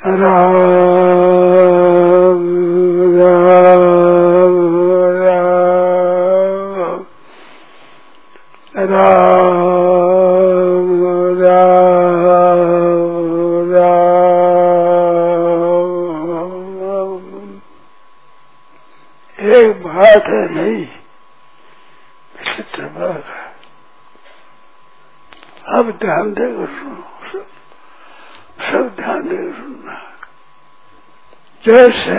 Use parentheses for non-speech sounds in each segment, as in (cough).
राम राम राम राम राम राम एक बात है नहीं विचित्र बात है अब ध्यान देकर सुनो सब सब ध्यान देकर सुनना जैसे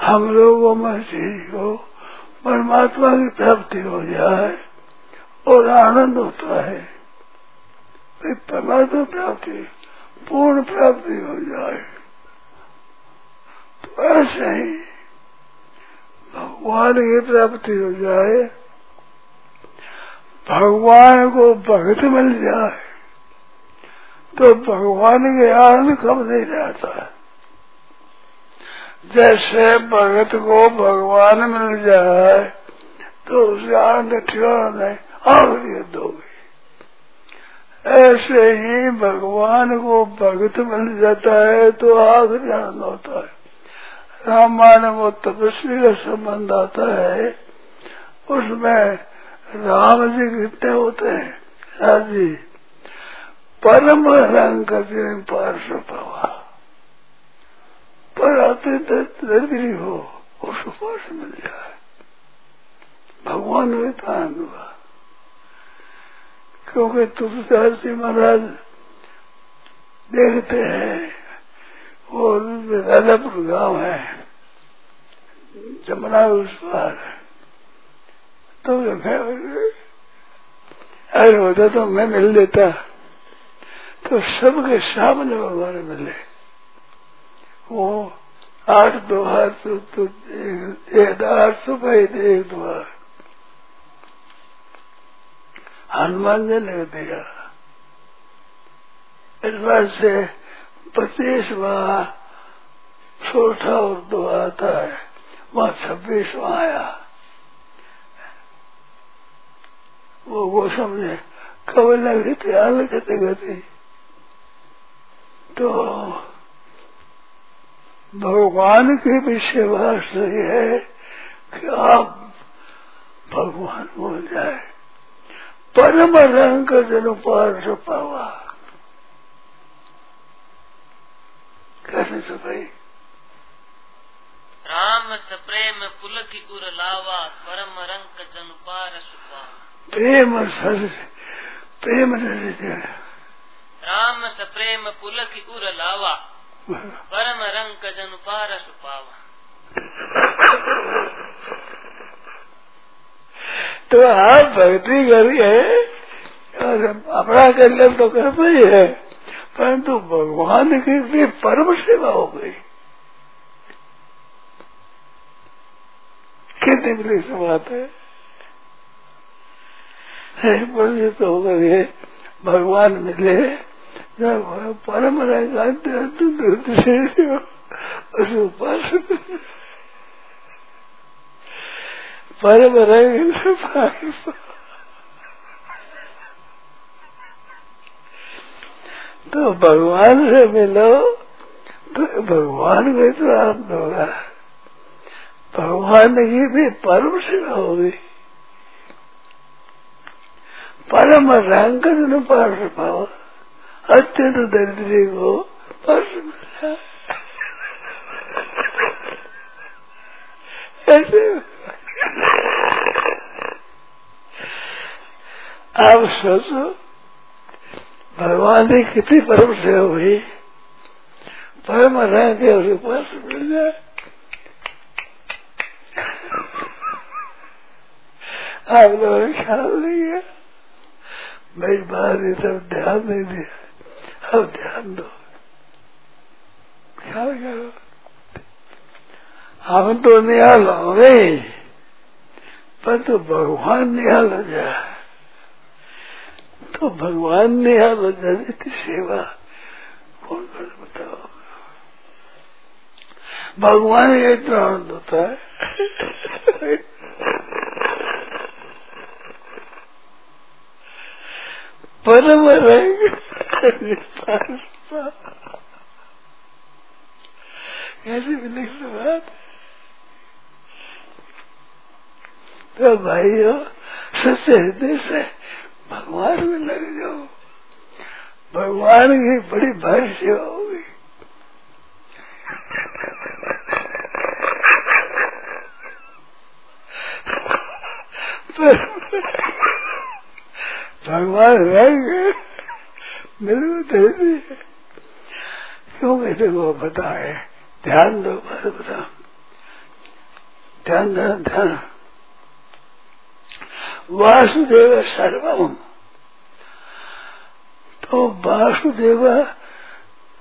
हम लोगों में चीज़ को परमात्मा की प्राप्ति हो जाए और आनंद होता है भाई परमात्मा प्राप्ति, पूर्ण प्राप्ति हो जाए। तो ऐसे ही भगवान की प्राप्ति हो जाए, भगवान को भगत मिल जाए तो भगवान के आनंद कब नहीं रहता जैसे भगत को भगवान मिल जाए तो उसे आनंद ठिकाना नहीं आखिरी युद्ध हो ऐसे ही भगवान को भगत मिल जाता है तो आखिरी आनंद होता है। रामायण वो तपस्वी का संबंध आता है, उसमें राम जी कितने होते हैं? राज़ी परम रंग पार्श्व प्रभा पर आते दरिद्री हो उसको पास मिल जाए। भगवान विधान हुआ। क्योंकि तुलसीदास जी महाराज देखते हैं और राजापुर गाँव है, जमुना उस पार तो अरे होता तो मैं मिल देता तो सबके सामने भगवान मिले। वो आठ दो हाथ तो, एक आठ सुबह एक दो हनुमान ने लिख दिया। इस बार से पच्चीसवा छोटा और दो आता है। वहाँ छब्बीसवा आया। वो वो समझे कब लगे थे आल कहते कहते तो भगवान के विषय बात है कि आप भगवान हो जाए। परम रंग जन पार पावा। कैसे से भाई राम सप्रेम पुलक उर लावा परम रंग जन पार सुपा प्रेम सर प्रेम राम सप्रेम पुलक उर लावा परम रंग जन पार सुपावा (coughs) तो आप भक्ति करिए। और अपना कल्याण तो करना ही है, परंतु भगवान की भी परम सेवा हो गई। कितनी बड़ी बात है। बड़ी तो हो गई भगवान मिले। परम रहेंगे तो भगवान से मिलो तो भगवान को तो आप होगा भगवान की भी परम सेवा होगी। परम रंग पार पाओ अत्यंत दरिद्री को पर्स मिला ऐसे आप सोचो, भगवान ने कितनी परम सेवा हुई। परम रह के उसके पास मिल जाए आप लोगों ख्याल नहीं है मेरी बात ये सब ध्यान नहीं दिया। अब ध्यान दो ख्याल करो हम तो निहाल होंगे पर तो भगवान निहाल हो जाए तो भगवान निहाल हो जाए इसकी सेवा कौन कर बताओ भगवान ये इतना आनंद होता है। परम रंग कैसे विलक्षण बात तो भाइयों सच्चे हृदय से भगवान में लग जाओ भगवान की बड़ी भारी सेवा होगी भगवान रहेंगे मेरे को दे क्यों कहते वो बताए ध्यान दो बात बता ध्यान देना ध्यान वासुदेव सर्वम तो वासुदेव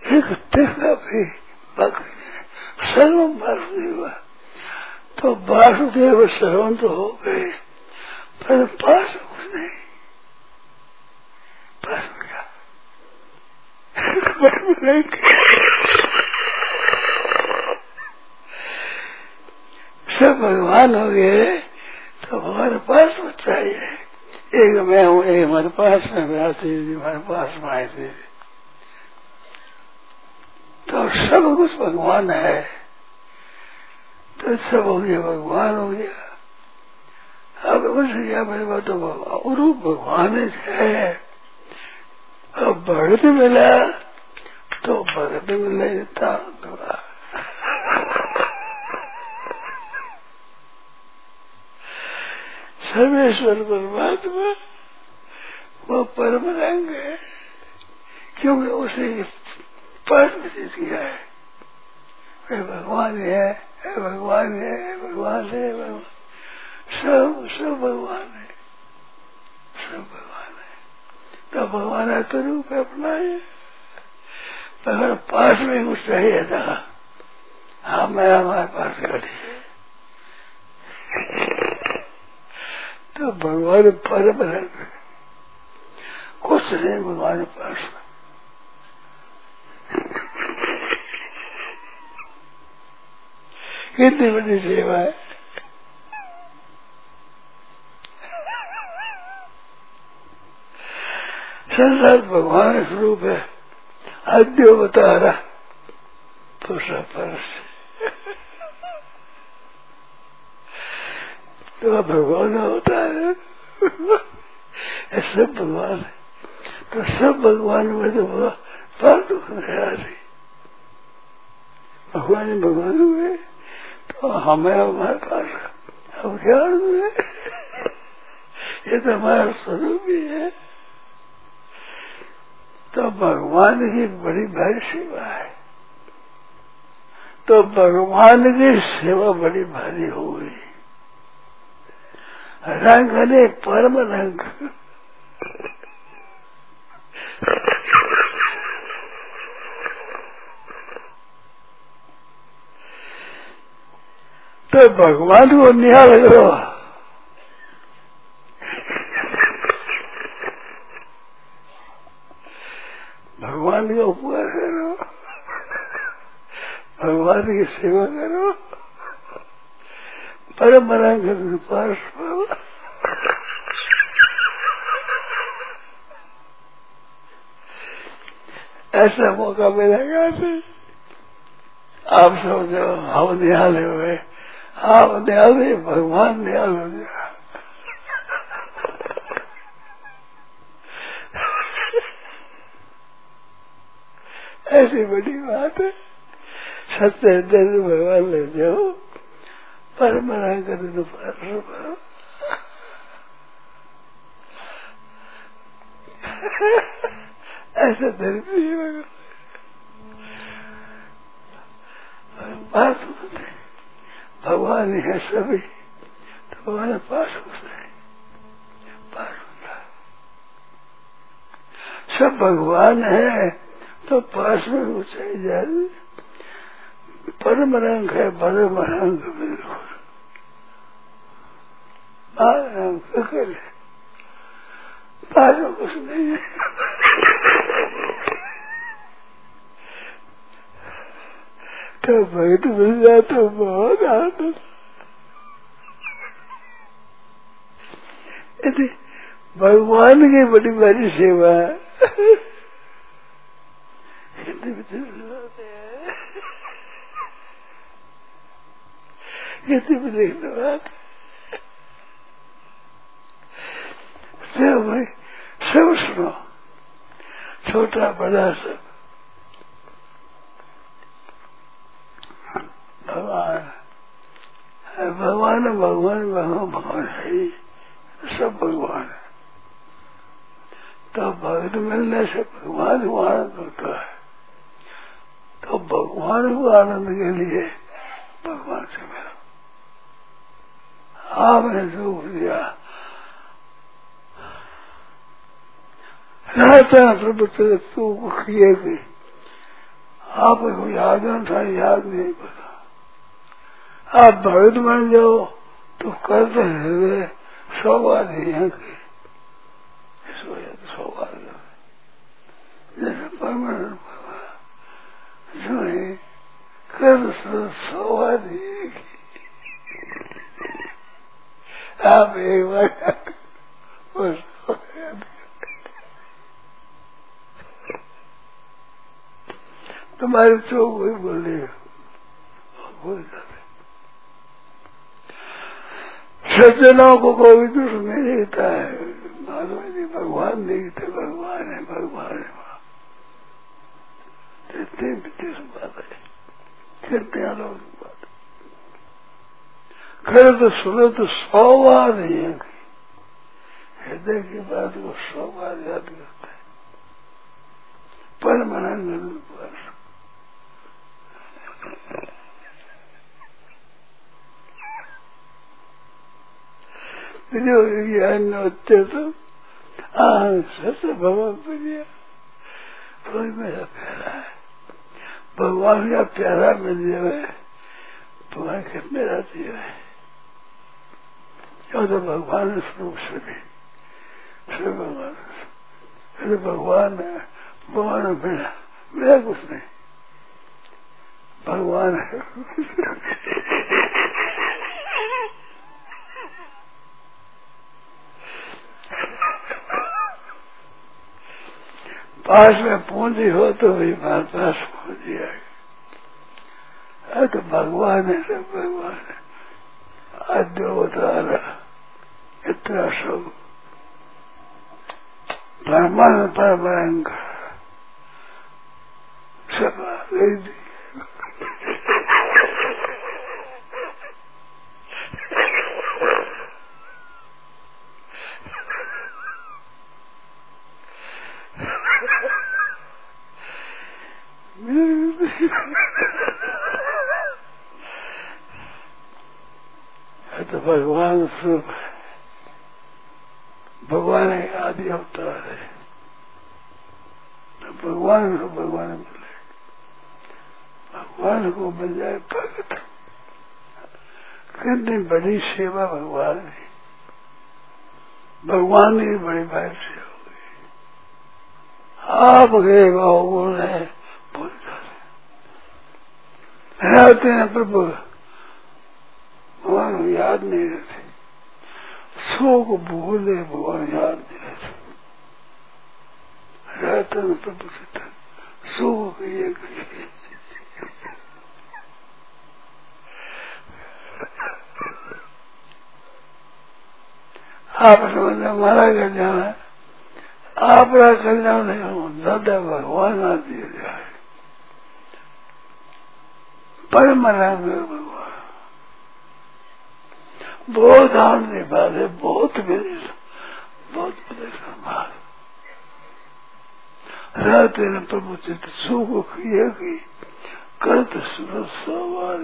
एक देखा भी भक्त सर्वम वासुदेव तो वासुदेव सर्वम तो हो गए, पर पास कुछ नहीं। सब भगवान हो गए तो हमारे पास तो चाहिए एक मैं हूँ, एक हमारे पास में व्यासी जी हमारे पास में आए थे। तो सब कुछ भगवान है। तो सब हो गया, भगवान हो गया। अब उनसे क्या मेरे तो रूप भगवान है। अब भगत मिला तो भगत मिले था। सर्वेश्वर परमात्मा वो परम रंग है, क्योंकि उसे परम चीज़ किया है। वे भगवान, है भगवान है भगवान है भगवान। सब सब भगवान है। सब भगवान। तो भगवान है तो रूप अपना है। अगर पास में कुछ चाहिए था हाँ मैं हमारे पास खड़ी है। तो भगवान रंग कुछ नहीं भगवान पास कितनी बड़ी सेवा है। संसार भगवान स्वरूप है। आद्य बता रहा पुरुष परस। तो भगवान होता है। सब भगवान है। तो सब भगवान में तो फालतू रही भगवान भगवान हुए। तो हमें हमारे पास अब क्या हुए। ये तो हमारा स्वरूप ही है। तो भगवान की बड़ी भारी सेवा है। तो भगवान की सेवा बड़ी भारी हो गई। रंग ने परम रंग। तो भगवान को निहाल करो। भगवान का उपकार करो। भगवान की सेवा करो। परम रंग पास ऐसा मौका मिलेगा नहीं आप जो हम निहाले हुए आप निहाले भगवान निहाल हो। जाए ऐसी बड़ी बात है। सत्य हृदय भगवान ले जाओ परम रंग पर ऐसा धरती बात होते भगवान है सभी। तो भगवान पास होते हैं। पास होता सब भगवान है। तो पास में वो चाहिए जाए, परम रंग है परम रंग बिल्कुल। रंग फ़िक्र है। बाहर कुछ नहीं है। तो भक्त मिल जाए तो बहुत आनंद। भगवान की बड़ी बड़ी सेवा कितनी भी देखने बात सब सब सुनो, छोटा बड़ा सब। भगवान भगवान भगवान भगवान भगवान है सब भगवान है। तो भक्त मिलने से भगवान को आनंद होता है। तो भगवान को आनंद के लिए भगवान से मिलो। आपने जो दिया। रहता प्रभु को किए गई आपको याद था, याद नहीं पता आप भगत बन जाओ तो करते हुए सौभाग्य यहाँ के इस वजह से सौभाग्य जैसे परमानंद इसमें आप एक बार तुम्हारे चौक वही बोलेगा कोई सज्जनों को कोई दुख नहीं देता है मालूम नहीं भगवान देखते भगवान है भगवान है विदेश बात है कितने अलग बात खड़े तो सुनो तो सौ बार है हृदय की बात को सौ बार याद करता है। पर मना पर ज्ञान अत्यंत सच भगवान मेरा प्यारा है भगवान का प्यारा मिल जाए, तुम्हारे घर में रहती है तो भगवान स्वरूप से भी फिर भगवान फिर भगवान है, भगवान मेरा मेरा कुछ नहीं। भगवान है। पास में पूंजी हो तो भी हमारे पास पूंजी आएगी तो भगवान है सब भगवान है। अद्योतारा इतना सब। ब्राह्मण पर भयंकर। सब तो भगवान स्वरूप है भगवान एक आदि अवतार है तो भगवान को भगवान मिले भगवान को मिल जाए भगत कितनी बड़ी सेवा भगवान ने भगवान की बड़ी भाई से हो गई आप गए गुण है रहते हैं प्रभु। भगवान याद नहीं रहते। सो को भूले भगवान याद नहीं रहते। रहते हैं प्रभु से सो ये आप समझ हमारा कल्याण है। आपका कल्याण हो ज़्यादा भगवान आदि जाए। परम रंग बहुत आनंद बात है बहुत मेरे बहुत मेरे संभाल रहते न प्रभु चित सुख किए की करत सुर सवार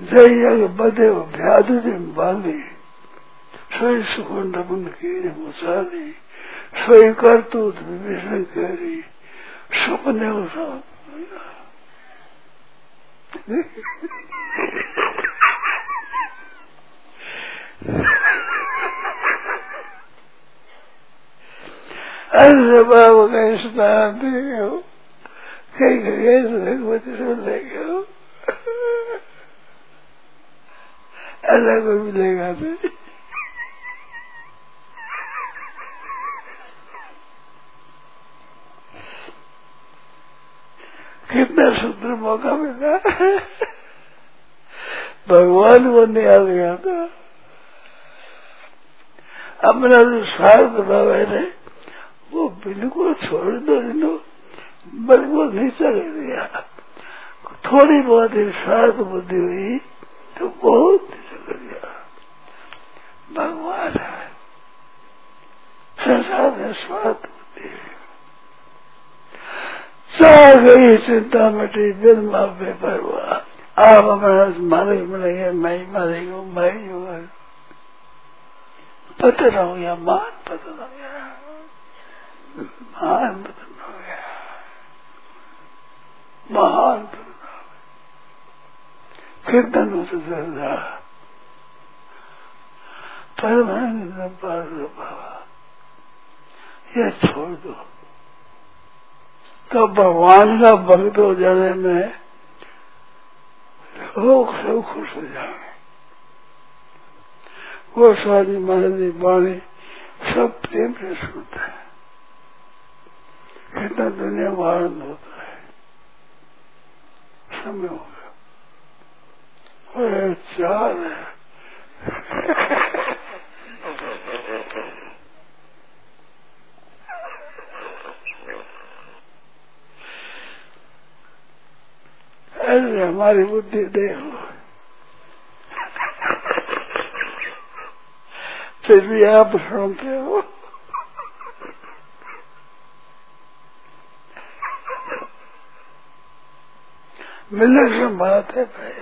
जय बदे व्याध बाली स्वयं सुखंड मुन की मुसाली स्वयं करतूत विभीषण करी। सपने ऐसे बाबू का स्नान कहीं गए हो अल्लाह को मिलेगा तो कितना सुंदर मौका मिला। भगवान को आ गया था। अपना जो स्वार्थ भाव है, वो बिल्कुल छोड़ दो दिनों बिल्कुल नीचा कर दिया। थोड़ी बहुत ही स्वार्थ बुद्धि हुई तो बहुत नीचा कर दिया। भगवान है। संसार में स्वार्थ बुद्धि चाह गई चिंता मिटी बिल मापे परवा आप अपना मालिक मिलेंगे मैं ही मालिक हूँ मैं ही हूँ पतन हो गया मान पतन हो गया महान पतन हो गया महान पतन हो गया कीर्तन हो सकता परमानंद पार बाबा यह छोड़ दो तो भगवान का भक्त हो जाने में लोग सब खुश हो जाएँगे। वो स्वामी महाराज वाणी सब प्रेम से सुनते हैं। कितना दुनिया में आनंद होता है। समय हो गया। चार है। अरे हमारी बुद्धि देखो फिर भी आप सुनते हो। विलक्षण बात है भाई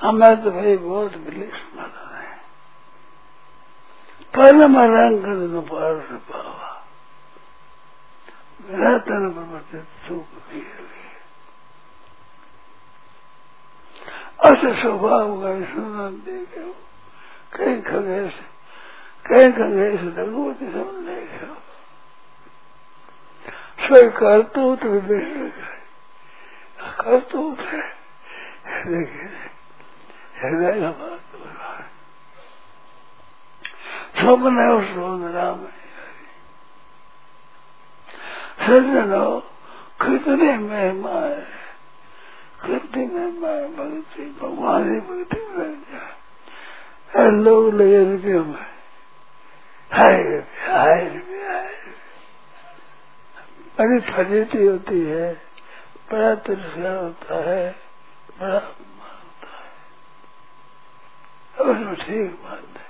हमें तो भाई बहुत विलक्षण बात है। परम रंग पार रतन प्रवर्तित सुख अस स्वभाव का सुनन देखे कहीं खगेश कहीं खगेश रघुवती सब देखे स्वयं करतूत विभिन्न करतूत है। देखिए हृदय का बात स्वप्न है उस राम है सज्जनो कितने महिमा है कितनी महिमा भक्ति भगवान ही भक्ति में जाए लोग लगे रुपये में हाय रुपये हाय रुपये हाय बड़ी फजीती होती है. बड़ा तिरस्कार होता है. बड़ा अपमान होता है उसमें ठीक बात है.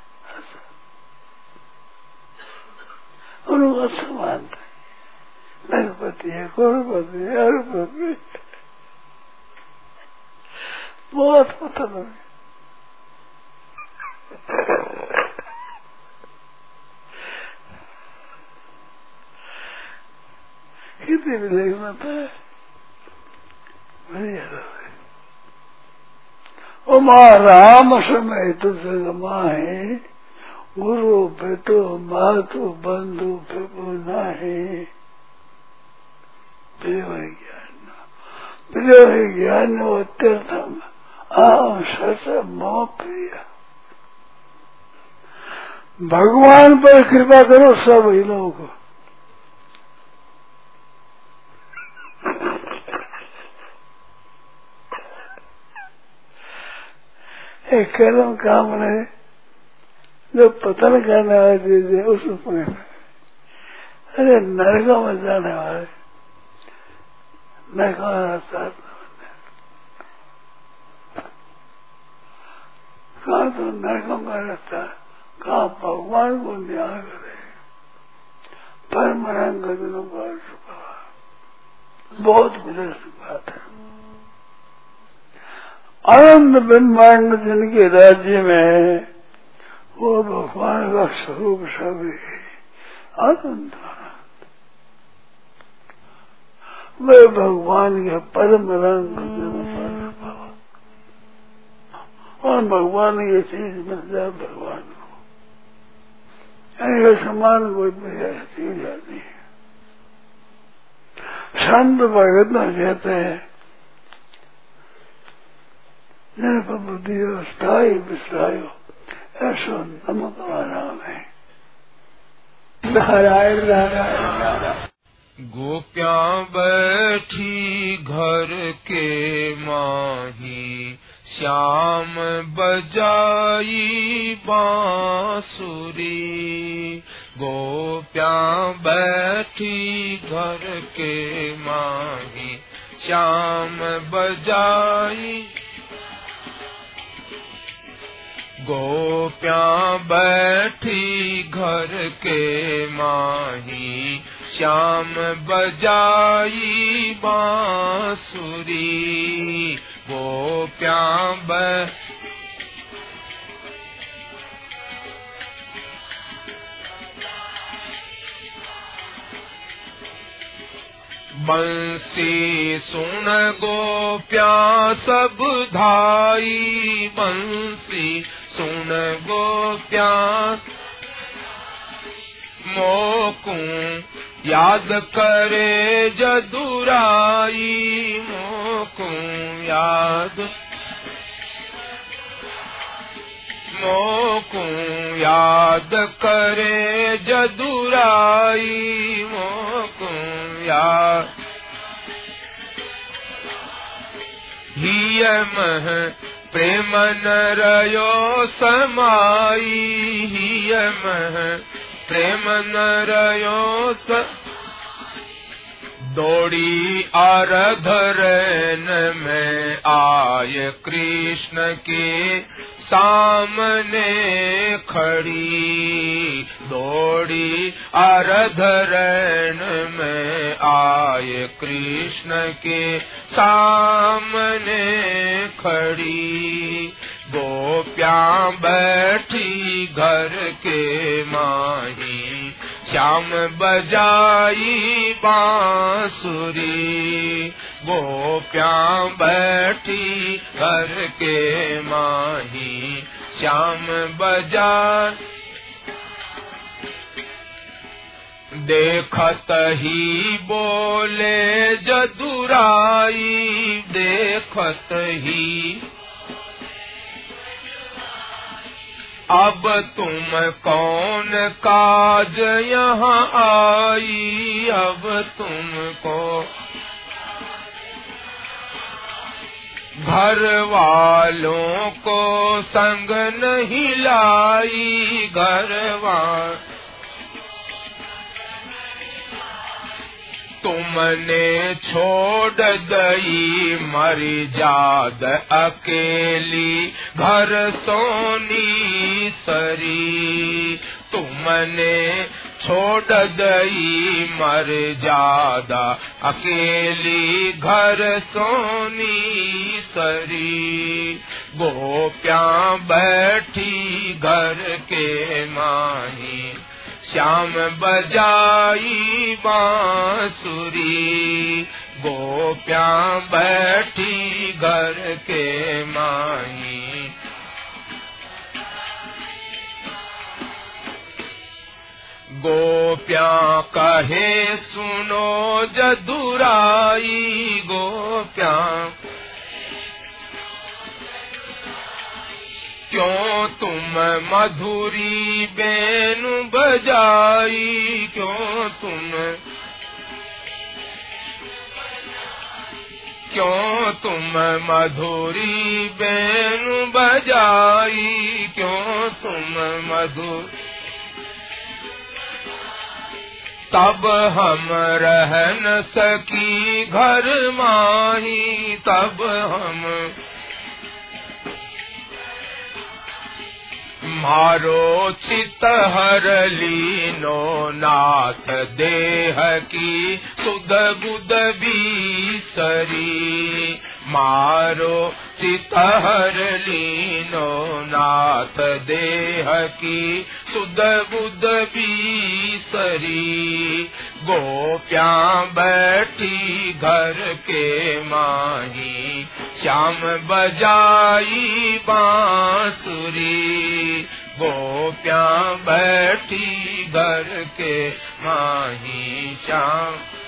उनको अच्छा मानते लखपति है, करोड़पति है, अरबपति बहुत पतन हो। कितनी भी देखना था उमा राम समय तुझ माहे, गुरु पितु मातु बंधु प्रभु नाही ज्ञान प्रिय ज्ञान अत्यर्थम आम सच प्रिय भगवान पर कृपा करो सब ही लोग। एक काम रहे जो पतन करने वाले उसमें अरे नरकों में जाने वाले। मैं कहा रास्ता कहा तो नरकों का रास्ता, कहा भगवान को न्याय करे परम रंग बहुत गुजर बात है। आनंद बिन ब्रह्मांड जिनके राज्य में वो भगवान का स्वरूप सभी है। आनंद वे भगवान के परम रंग और भगवान ये चीज़ मिल जाए भगवान को। ऐसे समान कोई चीज़ नहीं। है संत भगत कहते हैं बुद्धि स्थायी विस्तायो ऐसा नमक नारायण है। नारायण नारायण नारायण। गोप्या बैठी घर के माही, श्याम बजाई बांसुरी। गोप्या बैठी घर के माही, श्याम बजाई। गोप्या बैठी घर के माही श्याम बजाई बांसुरी गोप्या ब बंसी सुन गोप्या सब धाई बंसी सुन गोप्या। मोकू याद करे जदुराई मोकू याद। मोकू याद करे जदुराई मोकू याद। हिय मह प्रेम नरयो समाई, हिय मह प्रेम नरयो दौड़ी आरधरन में आय कृष्ण के सामने खड़ी। दौड़ी आरधरन में आय कृष्ण के सामने खड़ी। गोप्या बैठी घर के माही, श्याम बजाई बांसुरी। गोप्या बैठी घर के माही, श्याम बजा देखत ही बोले जदुराई, देखत ही अब तुम कौन काज यहाँ आई? अब तुमको घर वालों को संग नहीं लाई। घर वाल तुमने छोड़ दई मरी जाद अकेली, घर सोनी सरी। तुमने छोड़ दई मर जादा अकेली, घर सोनी सरी। गोप्या बैठी घर के माही? श्याम बजाई बांसुरी गोप्या बैठी घर के माही। गोप्या कहे सुनो जदुराई गोप्या क्यों तुम मधुरी बेनु बजाई? क्यों तुम क्यों तुम मधुरी बेनु बजाई? क्यों तुम मधुर तब हम रह न सकी घर माही, तब हम मारो चित हर लीनो नाथ देह की सुध बुध भी सरी मारो चित हर लीनो नाथ देह की सुध बुध भी सरी गोप्या बैठी घर के माही, श्याम बजाई बांसुरी। गोप्या बैठी घर के माही, श्याम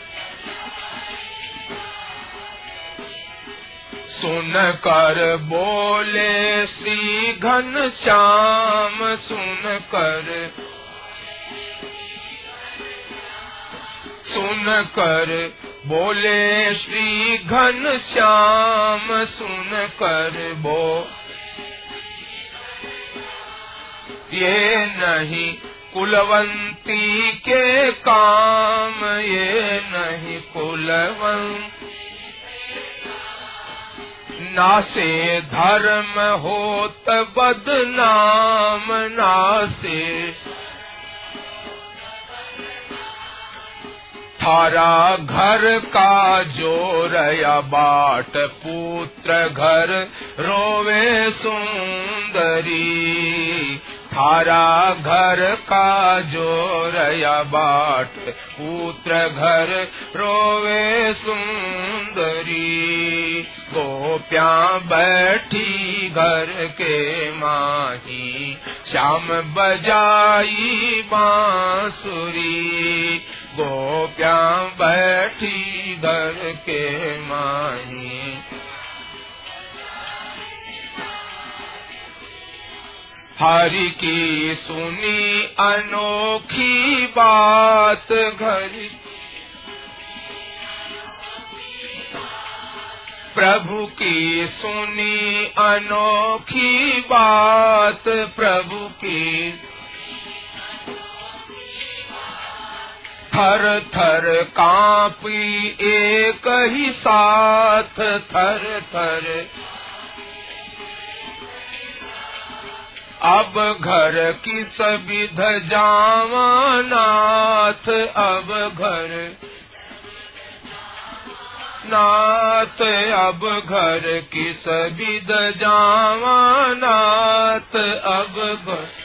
सुन कर बोले श्री घन श्याम, सुन कर। सुन कर बोले श्री घन श्याम, सुन कर बो। ये नहीं कुलवंती के काम, ये नहीं कुलवंत नासे धर्म होत बदनाम नासे। थारा घर का जोरया बाट पुत्र घर रोवे सुंदरी। थारा घर का जोरया बाट, पुत्र घर रोवे सुंदरी। गोप्या बैठी घर के माही, श्याम बजाई बांसुरी। गोप्या बैठी घर के माही हरि की सुनी अनोखी बात घर। प्रभु की सुनी अनोखी बात प्रभु की। थर थर कापी एक ही साथ, थर थर अब घर की सबिध जावानाथ अब घर नाथ, अब घर की सबिध जावानाथ अब घर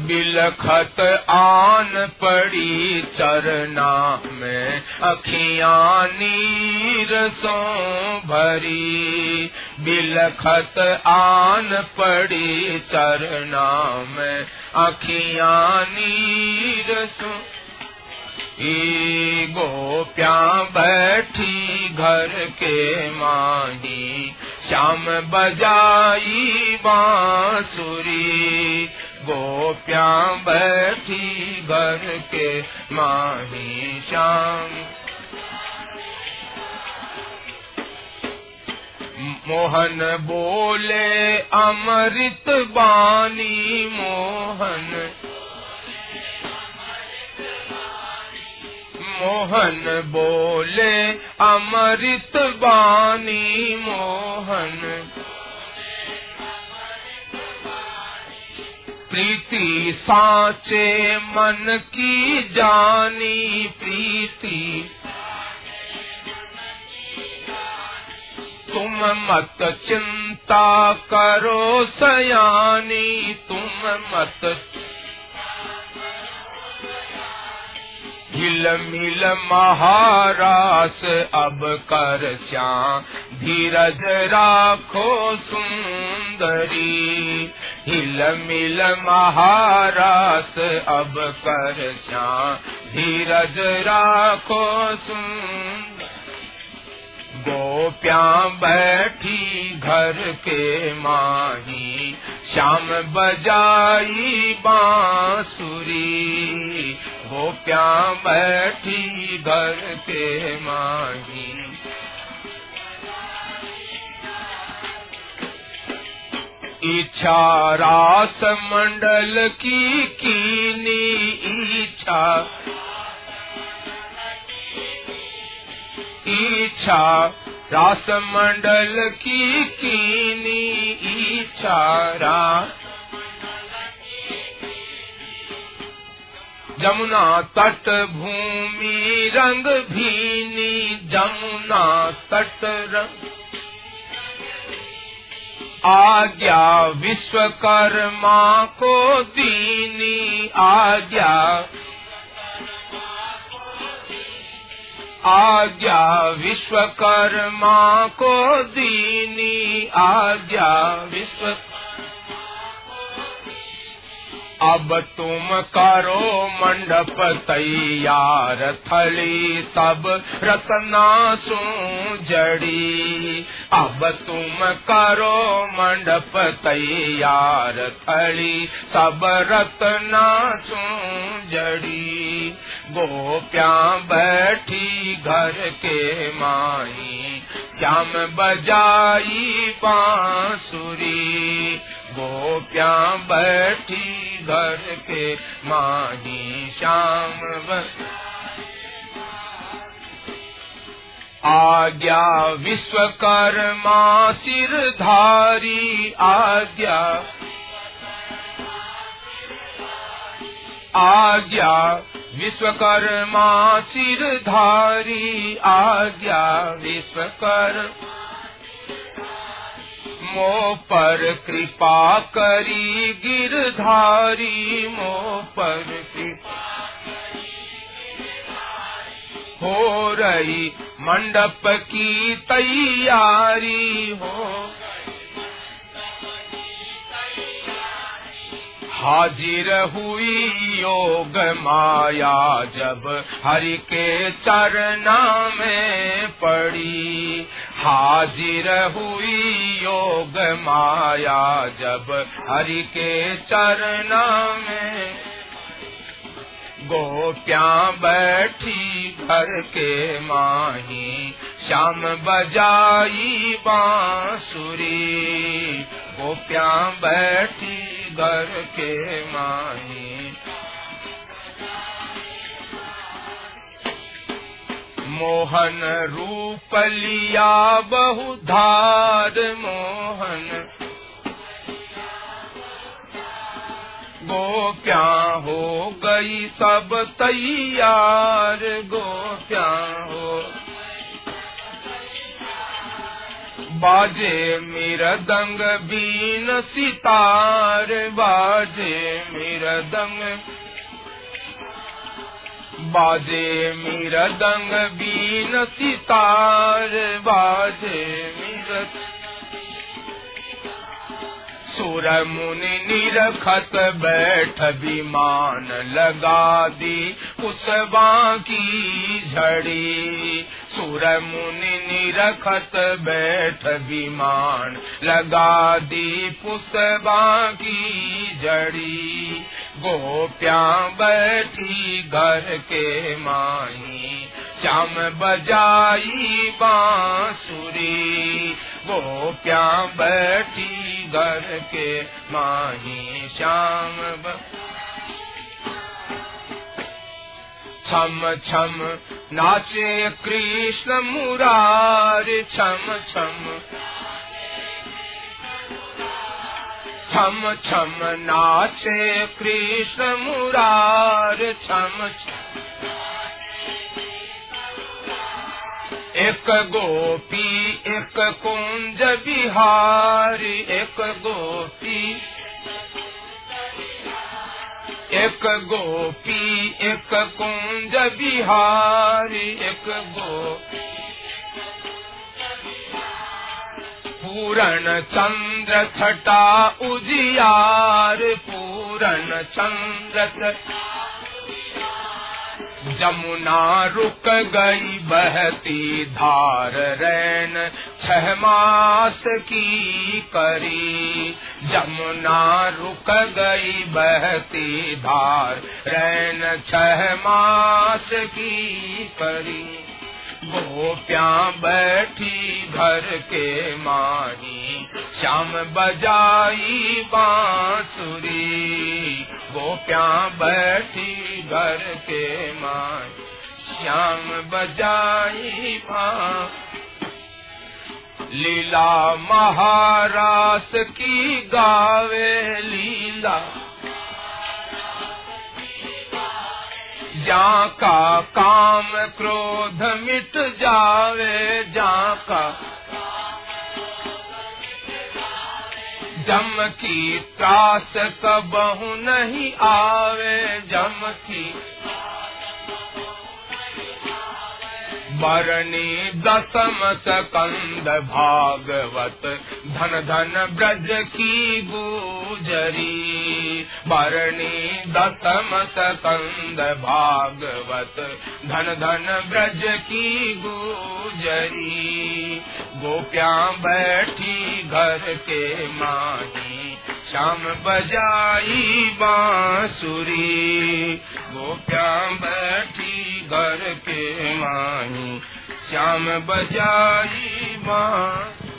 बिलखत आन पड़ी चरना में, अखिया नीर सो भरी। बिलखत आन पड़ी चरना में, अखिया नीर सो। गोप्या बैठी घर के माही, श्याम बजाई बांसुरी। गोप्या बैठी घर के माही श्याम। मोहन बोले, अमृत बानी मोहन। मोहन बोले, अमृत बानी मोहन। प्रीति साचे मन की जानी प्रीति तुम मत चिंता करो सयानी तुम मत हिल मिल महारास, अब कर श्याम। धीरज राखो सुंदरी। हिल मिल महारास, अब कर श्याम। धीरज राखो सुंदर। गोप्या बैठी घर के माही। श्याम बजाई बांसुरी। गोप्या बैठी घर के माही? इच्छा रास मंडल की कीनी इच्छा। इच्छा रास मंडल की कीनी इच्छा। रास जमुना तट भूमि रंग भीनी, जमुना तट रंग। आज्ञा विश्वकर्मा को दीनी, आज्ञा आज्ञा विश्वकर्मा को दीनी, आज्ञा विश्व अब तुम करो मंडप तैयार, थली सब रत्ना जड़ी अब तुम करो मंडप तैयार, थली सब रत्ना सू जड़ी गोप्या बैठी घर के माई, श्याम बजाई बांसुरी। गोप्या बैठी घर के माही श्याम आज्ञा विश्वकर्मा सिरधारी आज्ञा। आज्ञा विश्वकर्मा सिरधारी आज्ञा। विश्वकर्मा मो पर कृपा करी गिरधारी मो पर हो रही मंडप की तैयारी, हो हाजिर हुई योग माया जब हरि के चरना में पड़ी। हाजिर हुई योग माया जब हरि के चरना में। गोप्या बैठी घर के माही, श्याम बजाई बांसुरी। गोप्या बैठी घर के माही मोहन रूप लिया बहुधार मोहन। गोप्या हो गई सब तैयार, गोप्या हो। बाजे मृदंग बीन सितार, बाजे मृदंग बाजे मृदंग बीन सितार, बाजे मृद सुर मुनि निरखत बैठ विमान लगा दी उस की झड़ी। सुर मुनि निरखत बैठ विमान लगा दी पुष्पा की जड़ी गोप्या बैठी घर के माही, श्याम बजाई बांसुरी। गोप्या बैठी घर के माही, श्याम ब... छम छम, नाचे कृष्ण मुरार, छम छम। छम छम नाचे कृष्ण मुरार छम एक गोपी, एक कुंज बिहारी, एक गोपी। एक गोपी, एक कुंज बिहारी, एक गो पूरण चंद्र छटा उजियार पूरण चंद्र जमुना रुक गई बहती धार रैन, छह मास की करी जमुना रुक गई बहती धार रैन, छह मास की करी गोप्या बैठी घर के माही, श्याम बजाई बांसुरी। गोप्या बैठी घर के माही, श्याम बजाई लीला महारास की गावे लीला जा का काम क्रोध मिट जावे जा का जम की त्रास कबहू नहीं आवे, जम की बरनी दसम सकंद भागवत धन धन ब्रज की गुजरी। बरनी दसम सकंद भागवत धन धन ब्रज की गुजरी। गोप्या बैठी घर के श्याम बजाई बांसुरी गोप्या बैठी घर के माही। श्याम बजाई बांसुरी।